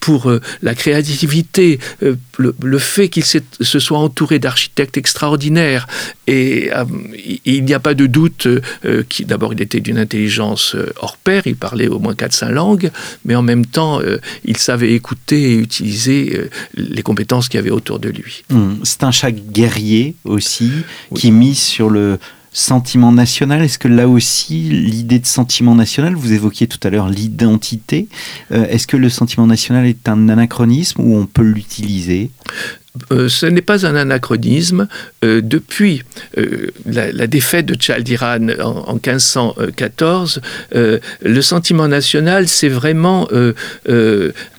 pour la créativité, le, fait qu'il se soit entouré d'architectes extraordinaires, et il n'y a pas de doute d'abord il était d'une intelligence hors père, il parlait au moins 4-5 langues, mais en même temps, euh, il savait écouter et utiliser euh, les compétences qu'il y avait autour de lui. Hmm. C'est un chat guerrier aussi, qui mise sur le sentiment national. Est-ce que là aussi, l'idée de sentiment national, vous évoquiez tout à l'heure l'identité, euh, est-ce que le sentiment national est un anachronisme ou on peut l'utiliser? Euh, ce n'est pas un anachronisme. Euh, depuis euh, la, défaite de Chaldiran en, en 1514, le sentiment national s'est vraiment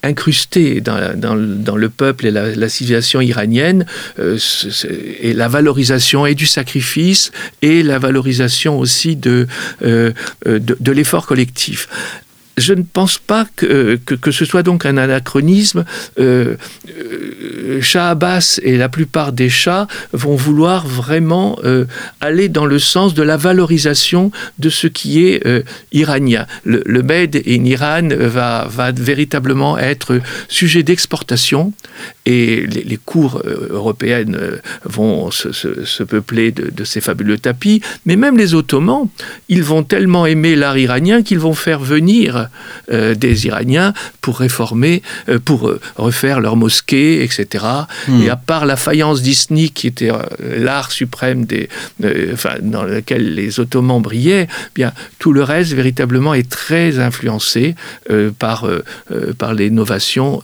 incrusté dans, le peuple et la, civilisation iranienne, et la valorisation et du sacrifice et la valorisation aussi de l'effort collectif je ne pense pas que, que, ce soit donc un anachronisme. Euh, euh, Shah Abbas et la plupart des chats vont vouloir vraiment euh, aller dans le sens de la valorisation de ce qui est iranien. Le, le Med in Iran va, va véritablement être sujet d'exportation et les, cours européennes vont se, peupler de, ces fabuleux tapis, mais même les Ottomans, ils vont tellement aimer l'art iranien qu'ils vont faire venir euh, des Iraniens pour réformer, euh, pour euh, refaire leurs mosquées, etc. Hmm. Et à part la faïence d'Isni, qui était l'art suprême des, enfin, dans lequel les Ottomans brillaient, eh bien tout le reste véritablement est très influencé par, par les novations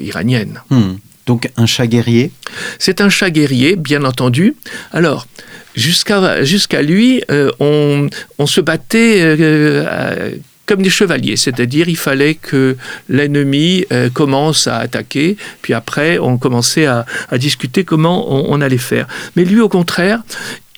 iraniennes. Hmm. Donc un chat guerrier? C'est un chat guerrier, bien entendu. Alors, jusqu'à jusqu'à lui, on, on, se battait comme des chevaliers, c'est-à-dire il fallait que l'ennemi euh, commence à attaquer, puis après on commençait à, discuter comment on, allait faire. Mais lui au contraire,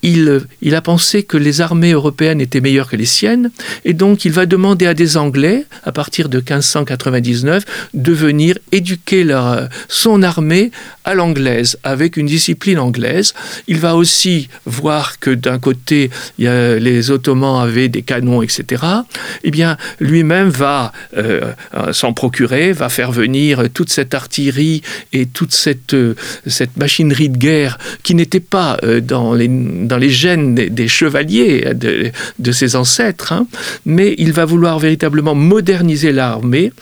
il, a pensé que les armées européennes étaient meilleures que les siennes, et donc il va demander à des Anglais, à partir de 1599, de venir éduquer leur, son armée à l'anglaise, avec une discipline anglaise. Il va aussi voir que d'un côté, les Ottomans avaient des canons, etc. Eh bien, lui-même va euh, s'en procurer, va faire venir toute cette artillerie et toute cette, cette machinerie de guerre qui n'était pas euh, dans les les gènes des, chevaliers de, ses ancêtres, hein. mais il va vouloir véritablement moderniser l'armée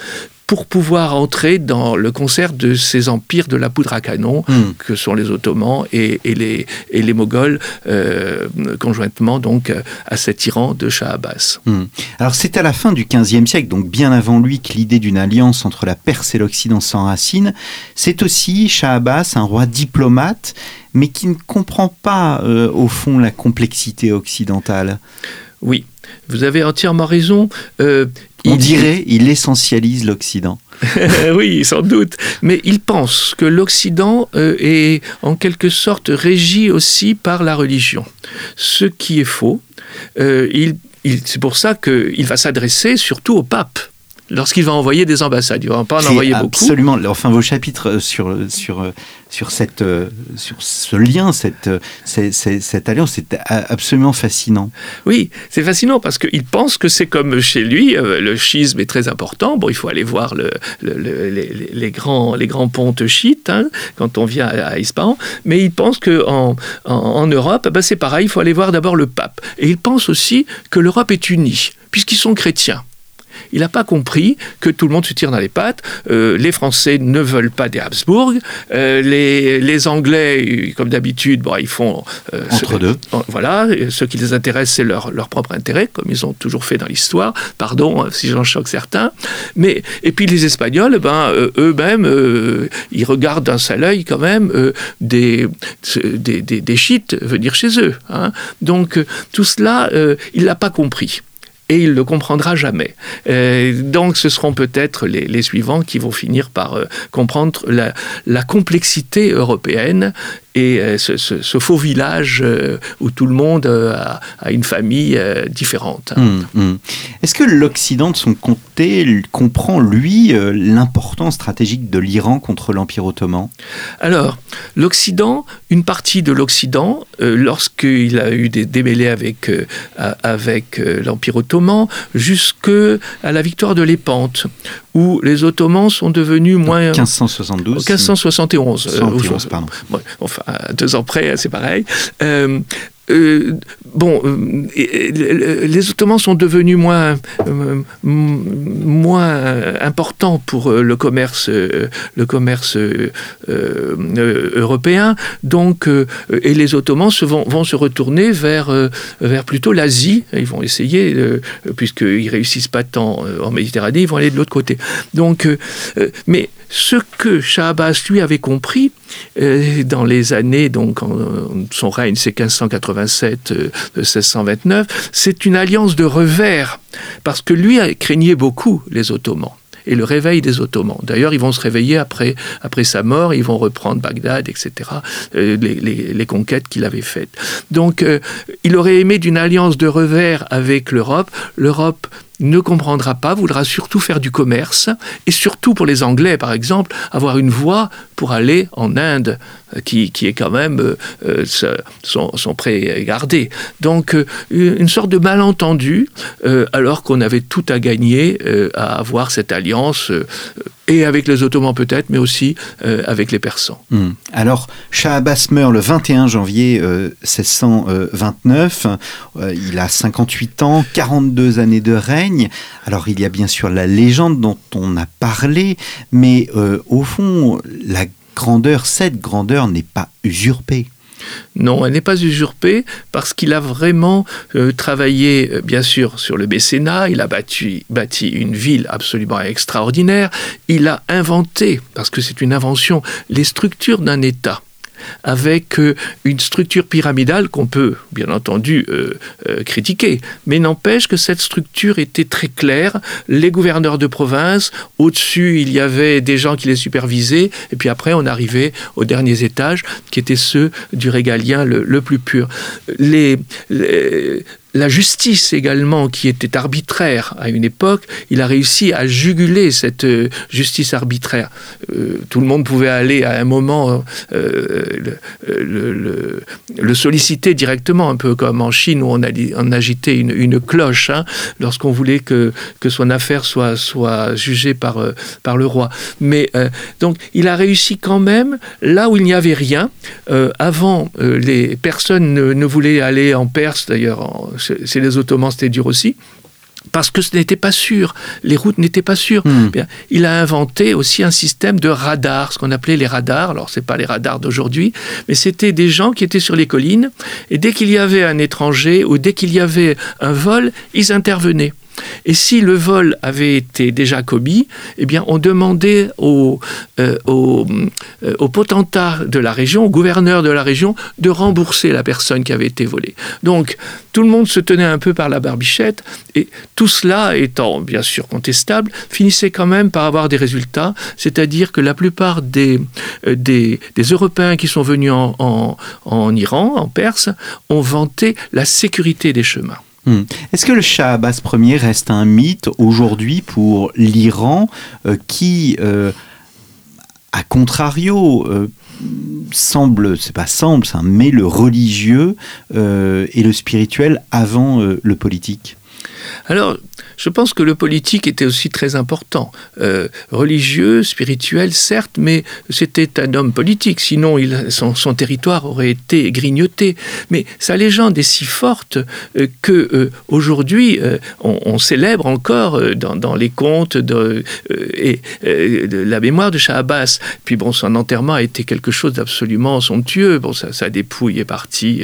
pour pouvoir entrer dans le concert de ces empires de la poudre à canon hmm. que sont les Ottomans et, les, et les Moghols euh, conjointement donc à cet Iran de Shah Abbas. Hmm. Alors c'est à la fin du XVe siècle, donc bien avant lui, que l'idée d'une alliance entre la Perse et l'Occident s'enracine. C'est aussi Shah Abbas, un roi diplomate, mais qui ne comprend pas euh, au fond la complexité occidentale. Oui, vous avez entièrement raison. Euh, on dirait, il essentialise l'Occident. [laughs] oui, sans doute. Mais il pense que l'Occident euh, est en quelque sorte régi aussi par la religion. Ce qui est faux. Euh, il, c'est pour ça qu'il va s'adresser surtout au pape lorsqu'il va envoyer des ambassades. Il ne va pas en envoyer beaucoup. Absolument. Enfin, vos chapitres sur, sur, sur, cette, sur ce lien, cette, cette, cette alliance, c'est absolument fascinant. Oui, c'est fascinant parce qu'il pense que c'est comme chez lui, euh, le schisme est très important. Bon, il faut aller voir le, les, les, grands, les grands pontes chiites hein, quand on vient à, Ispahan, mais il pense qu'en en, en, Europe, ben c'est pareil, il faut aller voir d'abord le pape. Et il pense aussi que l'Europe est unie, puisqu'ils sont chrétiens. Il n'a pas compris que tout le monde se tire dans les pattes. Euh, les Français ne veulent pas des Habsbourg. Euh, les, Anglais, comme d'habitude, bon, ils font... Euh, Entre deux. Voilà, ce qui les intéresse, c'est leur, leur propre intérêt, comme ils ont toujours fait dans l'histoire. Pardon hein, si j'en choque certains. Mais, et puis les Espagnols, ben, eux-mêmes, ils regardent d'un seul œil quand même des, des, des, des, chiites venir chez eux. Hein. Donc tout cela, il l'a pas compris et il ne comprendra jamais. Euh, donc ce seront peut-être les, suivants qui vont finir par euh, comprendre la, complexité européenne et ce, faux village où tout le monde a, une famille différente. Hum, hum. Est-ce que l'Occident, de son côté, comprend, lui, l'importance stratégique de l'Iran contre l'Empire ottoman? Alors, l'Occident, une partie de l'Occident, lorsqu'il a eu des démêlés avec, avec l'Empire ottoman, jusque à la victoire de Lépante, où les Ottomans sont devenus moins... 1572 1571. 71, pardon. enfin, deux ans près, c'est pareil. Euh, euh, bon, euh, les Ottomans sont devenus moins, moins importants pour le commerce, européen. Donc, et les Ottomans vont, vont, se retourner vers, vers plutôt l'Asie. Ils vont essayer, puisqu'ils réussissent pas tant en Méditerranée, ils vont aller de l'autre côté. Donc, mais ce que Shah Abbas lui avait compris dans les années, donc son règne c'est 1587 1629, c'est une alliance de revers, parce que lui craignait beaucoup les Ottomans et le réveil des Ottomans. D'ailleurs, ils vont se réveiller après, après sa mort, ils vont reprendre Bagdad, etc., euh, les, conquêtes qu'il avait faites. Donc, euh, il aurait aimé d'une alliance de revers avec l'Europe. L'Europe ne comprendra pas, voudra surtout faire du commerce, et surtout pour les Anglais, par exemple, avoir une voie pour aller en Inde, qui, est quand même euh, euh, son, son prêt gardé. Donc, une sorte de malentendu, alors qu'on avait tout à gagner à avoir cette alliance et avec les Ottomans peut-être, mais aussi avec les Persans. Hmm. Alors, Shah Abbas meurt le 21 janvier 1629. il a 58 ans, 42 années de règne. Alors, il y a bien sûr la légende dont on a parlé, mais au fond, la grandeur, cette grandeur n'est pas usurpée. Non, elle n'est pas usurpée parce qu'il a vraiment euh, travaillé, euh, bien sûr, sur le mécénat, il a bâti, bâti une ville absolument extraordinaire, il a inventé, parce que c'est une invention, les structures d'un État avec euh, une structure pyramidale qu'on peut bien entendu euh, euh, critiquer, mais n'empêche que cette structure était très claire. Les gouverneurs de province, au-dessus il y avait des gens qui les supervisaient, et puis après on arrivait aux derniers étages qui étaient ceux du régalien le, plus pur. les, la justice également, qui était arbitraire à une époque, il a réussi à juguler cette euh, justice arbitraire. Euh, tout le monde pouvait aller à un moment euh, le, solliciter directement, un peu comme en Chine où on, agitait une, cloche hein, lorsqu'on voulait que, que son affaire soit, soit jugée par, par le roi. Mais donc il a réussi quand même là où il n'y avait rien. avant, les personnes ne, ne, voulaient aller en Perse, d'ailleurs chez les Ottomans, c'était dur aussi parce que ce n'était pas sûr, les routes n'étaient pas sûres. Hmm. il a inventé aussi un système de radars, ce qu'on appelait les radars. Alors, ce n'est pas les radars d'aujourd'hui, mais c'était des gens qui étaient sur les collines, et dès qu'il y avait un étranger ou dès qu'il y avait un vol, ils intervenaient. Et si le vol avait été déjà commis, eh bien, on demandait au, euh, euh, potentat de la région, au gouverneur de la région, de rembourser la personne qui avait été volée. Donc, tout le monde se tenait un peu par la barbichette, et tout cela étant bien sûr contestable, finissait quand même par avoir des résultats, c'est-à-dire que la plupart des, euh, des, Européens qui sont venus en, en Iran, en Perse, ont vanté la sécurité des chemins. Hmm. Est-ce que le Shah Abbas Ier reste un mythe aujourd'hui pour l'Iran euh, qui, euh, à contrario, euh, semble, c'est pas semble, met le religieux et le spirituel avant le politique? Alors, je pense que le politique était aussi très important. Euh, religieux, spirituel, certes, mais c'était un homme politique, sinon il, son, territoire aurait été grignoté. Mais sa légende est si forte euh, que euh, aujourd'hui on, célèbre encore dans, les contes de, et, la mémoire de Shah Abbas. Puis bon, son enterrement a été quelque chose d'absolument somptueux. Bon, sa, dépouille est partie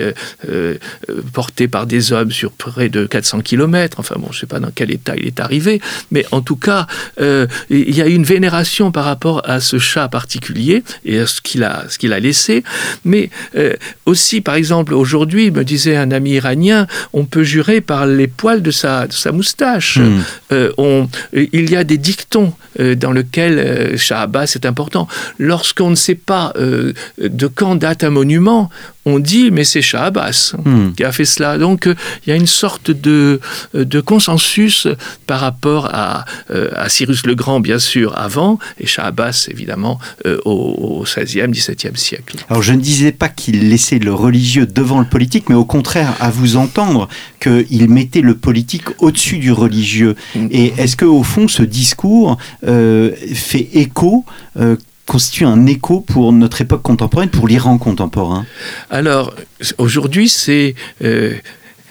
portée par des hommes sur près de 400 km enfin bon, je sais pas dans quel état il est arrivé, mais en tout cas, euh, il y a une vénération par rapport à ce chat particulier et à ce qu'il a, ce qu'il a laissé. Mais euh, aussi, par exemple, aujourd'hui, me disait un ami iranien, on peut jurer par les poils de sa, sa moustache. Hmm. Euh, on, il y a des dictons dans lesquels Shah Abbas est important. Lorsqu'on ne sait pas de quand date un monument, on dit mais c'est Shah Abbas hmm. qui a fait cela. Donc il y a une sorte de, de consensus par rapport à, à Cyrus le Grand, bien sûr, avant, et Shah Abbas, évidemment, euh, au, XVIe, XVIIe siècle. Alors je ne disais pas qu'il laissait le religieux devant le politique, mais au contraire, à vous entendre, qu'il mettait le politique au-dessus du religieux. Et est-ce que au fond, ce discours euh, fait écho euh, constitue un écho pour notre époque contemporaine, pour l'Iran contemporain? Alors, aujourd'hui, c'est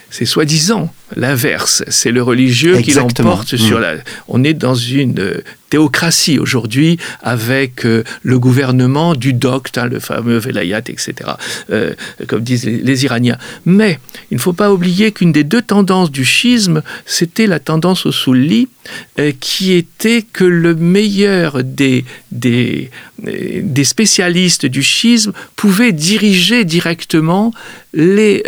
c'est soi-disant l'inverse. C'est le religieux qui l'emporte sur mm. la. On est dans une théocratie aujourd'hui avec euh, le gouvernement du docte, hein, le fameux Velayat, etc., euh, comme disent les, Iraniens. Mais il ne faut pas oublier qu'une des deux tendances du schisme, c'était la tendance au souli, euh, qui était que le meilleur des, des, des spécialistes du schisme pouvait diriger directement les,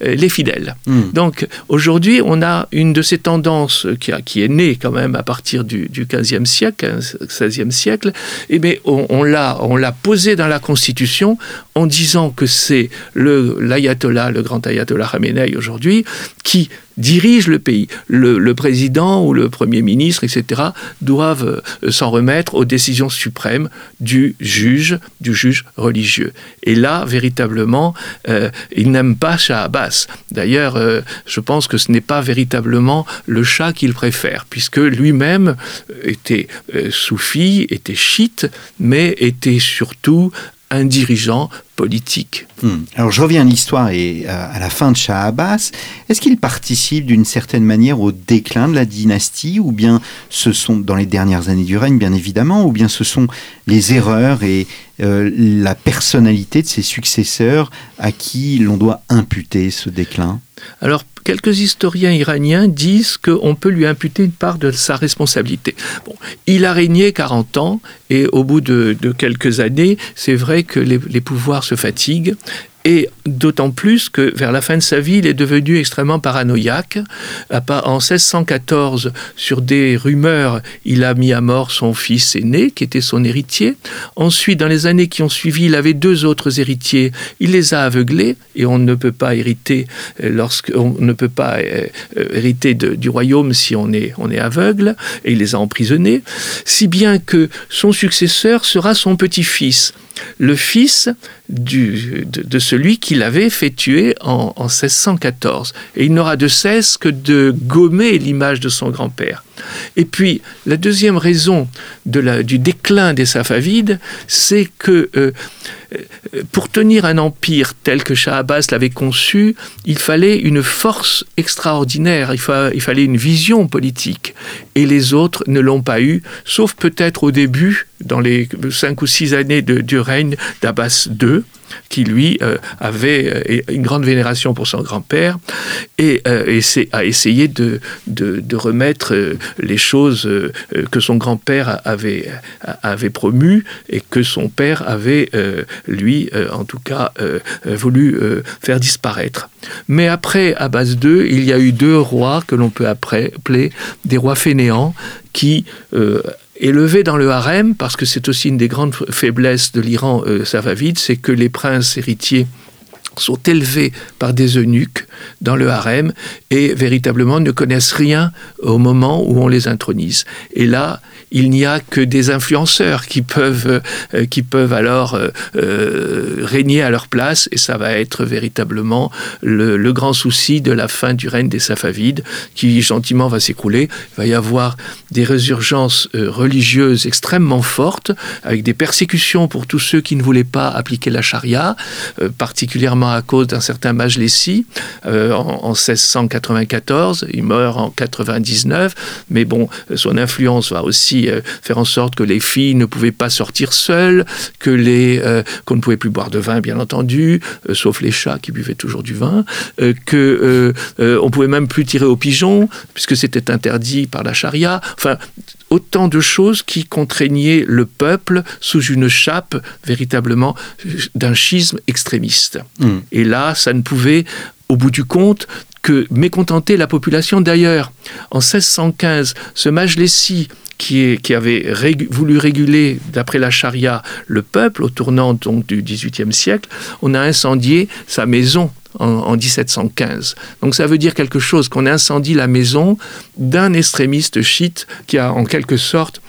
les fidèles. Hmm. Donc aujourd'hui, on a une de ces tendances qui, est née quand même à partir du, du 15e siècle, XVIe siècle, et on, l'a, on l'a posé dans la Constitution en disant que c'est le l'ayatollah, le grand ayatollah Khamenei aujourd'hui, qui dirige le pays. Le, président ou le premier ministre, etc., doivent euh, s'en remettre aux décisions suprêmes du juge, du juge religieux. Et là, véritablement, euh, il n'aime pas Shah Abbas. D'ailleurs, euh, je pense que ce n'est pas véritablement le chat qu'il préfère, puisque lui-même était soufi, était chiite, mais était surtout un dirigeant politique. Hmm. Alors je reviens à l'histoire et à la fin de Shah Abbas. Est-ce qu'il participe d'une certaine manière au déclin de la dynastie ou bien ce sont dans les dernières années du règne bien évidemment ou bien ce sont les erreurs et euh, la personnalité de ses successeurs à qui l'on doit imputer ce déclin? Alors quelques historiens iraniens disent qu'on peut lui imputer une part de sa responsabilité. Il a régné 40 ans et au bout de, quelques années, c'est vrai que les pouvoirs se fatiguent et d'autant plus que vers la fin de sa vie, il est devenu extrêmement paranoïaque. En 1614, sur des rumeurs, il a mis à mort son fils aîné, qui était son héritier. Ensuite, dans les années qui ont suivi, il avait deux autres héritiers. Il les a aveuglés, et on ne peut pas hériter euh, ne peut pas euh, euh, hériter du royaume si on est, on est aveugle, et il les a emprisonnés, si bien que son successeur sera son petit-fils le fils de, celui qui l'avait fait tuer en, 1614. Et il n'aura de cesse que de gommer l'image de son grand-père. Et puis, la deuxième raison du déclin des Safavides, c'est que euh, euh, pour tenir un empire tel que Shah Abbas l'avait conçu, il fallait une force extraordinaire, il, fallait une vision politique. Et les autres ne l'ont pas eu, sauf peut-être au début, dans les cinq ou six années du règne d'Abbas II, qui lui euh, avait euh, une grande vénération pour son grand-père et, euh, a essayé de, remettre les choses que son grand-père avait, avait promues et que son père avait, lui, en tout cas, voulu faire disparaître. Mais après Abbas II, il y a eu deux rois que l'on peut appeler des rois fainéants qui élevé dans le harem, parce que c'est aussi une des grandes faiblesses de l'Iran euh, c'est que les princes héritiers sont élevés par des eunuques dans le harem et véritablement ne connaissent rien au moment où on les intronise. Et là, il n'y a que des influenceurs qui peuvent, euh, qui peuvent alors euh, euh, régner à leur place et ça va être véritablement le, grand souci de la fin du règne des Safavides qui gentiment va s'écrouler. Il va y avoir des résurgences religieuses extrêmement fortes avec des persécutions pour tous ceux qui ne voulaient pas appliquer la charia, particulièrement à cause d'un certain Majlessi euh, en, 1694. Il meurt en 99, mais bon, son influence va aussi euh, faire en sorte que les filles ne pouvaient pas sortir seules, que les qu'on ne pouvait plus boire de vin, bien entendu, sauf les chats qui buvaient toujours du vin, que on pouvait même plus tirer aux pigeons puisque c'était interdit par la charia. Enfin, autant de choses qui contraignaient le peuple sous une chape véritablement d'un schisme extrémiste. Hmm. Et là, ça ne pouvait, au bout du compte, que mécontenter la population d'ailleurs. En 1615, ce Majlessi qui, qui, avait voulu réguler, d'après la charia, le peuple au tournant donc, du XVIIIe siècle, on a incendié sa maison en, 1715. Donc ça veut dire quelque chose, qu'on incendie la maison d'un extrémiste chiite qui a en quelque sorte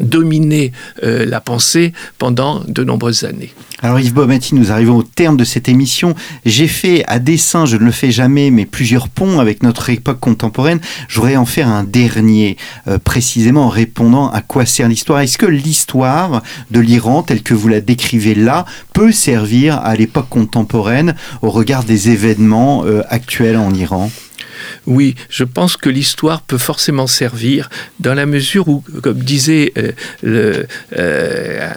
dominé euh, la pensée pendant de nombreuses années. Alors Yves Bomati, nous arrivons au terme de cette émission. J'ai fait à dessein, je ne le fais jamais, mais plusieurs ponts avec notre époque contemporaine. Je voudrais en faire un dernier, euh, précisément en répondant à quoi sert l'histoire. Est-ce que l'histoire de l'Iran, telle que vous la décrivez là, peut servir à l'époque contemporaine au regard des événements euh, actuels en Iran? Oui, je pense que l'histoire peut forcément servir dans la mesure où, comme disait euh, euh,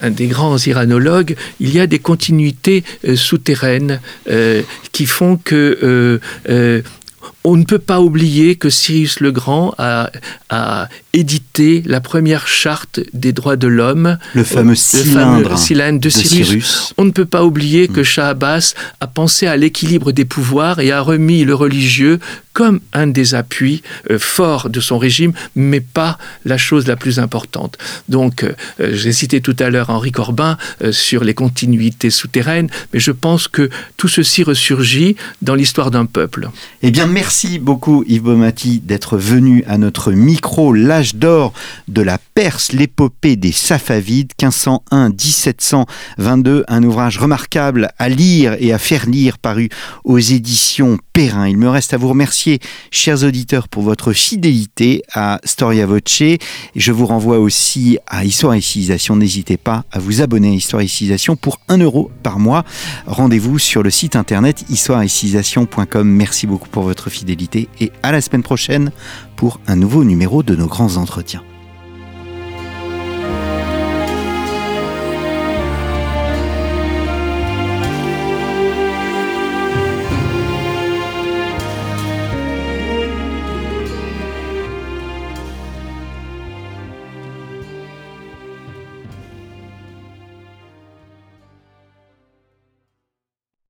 un, des grands iranologues, il y a des continuités euh, souterraines qui font que on ne peut pas oublier que Cyrus le Grand a édité la première charte des droits de l'homme. Le fameux cylindre, de, Cyrus. On ne peut pas oublier que Shah Abbas a pensé à l'équilibre des pouvoirs et a remis le religieux comme un des appuis euh, forts de son régime, mais pas la chose la plus importante. Donc, euh, j'ai cité tout à l'heure Henri Corbin euh, sur les continuités souterraines, mais je pense que tout ceci ressurgit dans l'histoire d'un peuple. Eh bien, merci beaucoup Yves Bomati d'être venu à notre micro D'or de la Perse, l'épopée des Safavides 1501-1722, un ouvrage remarquable à lire et à faire lire paru aux éditions Perrin. Il me reste à vous remercier chers auditeurs, pour votre fidélité à Storia Voce. Je vous renvoie aussi à Histoire et Civilisation. N'hésitez pas à vous abonner à Histoire et Civilisation pour 1 euro par mois. Rendez-vous sur le site internet histoireetcivilisation.com. Merci beaucoup pour votre fidélité et à la semaine prochaine pour un nouveau numéro de nos grands entretiens.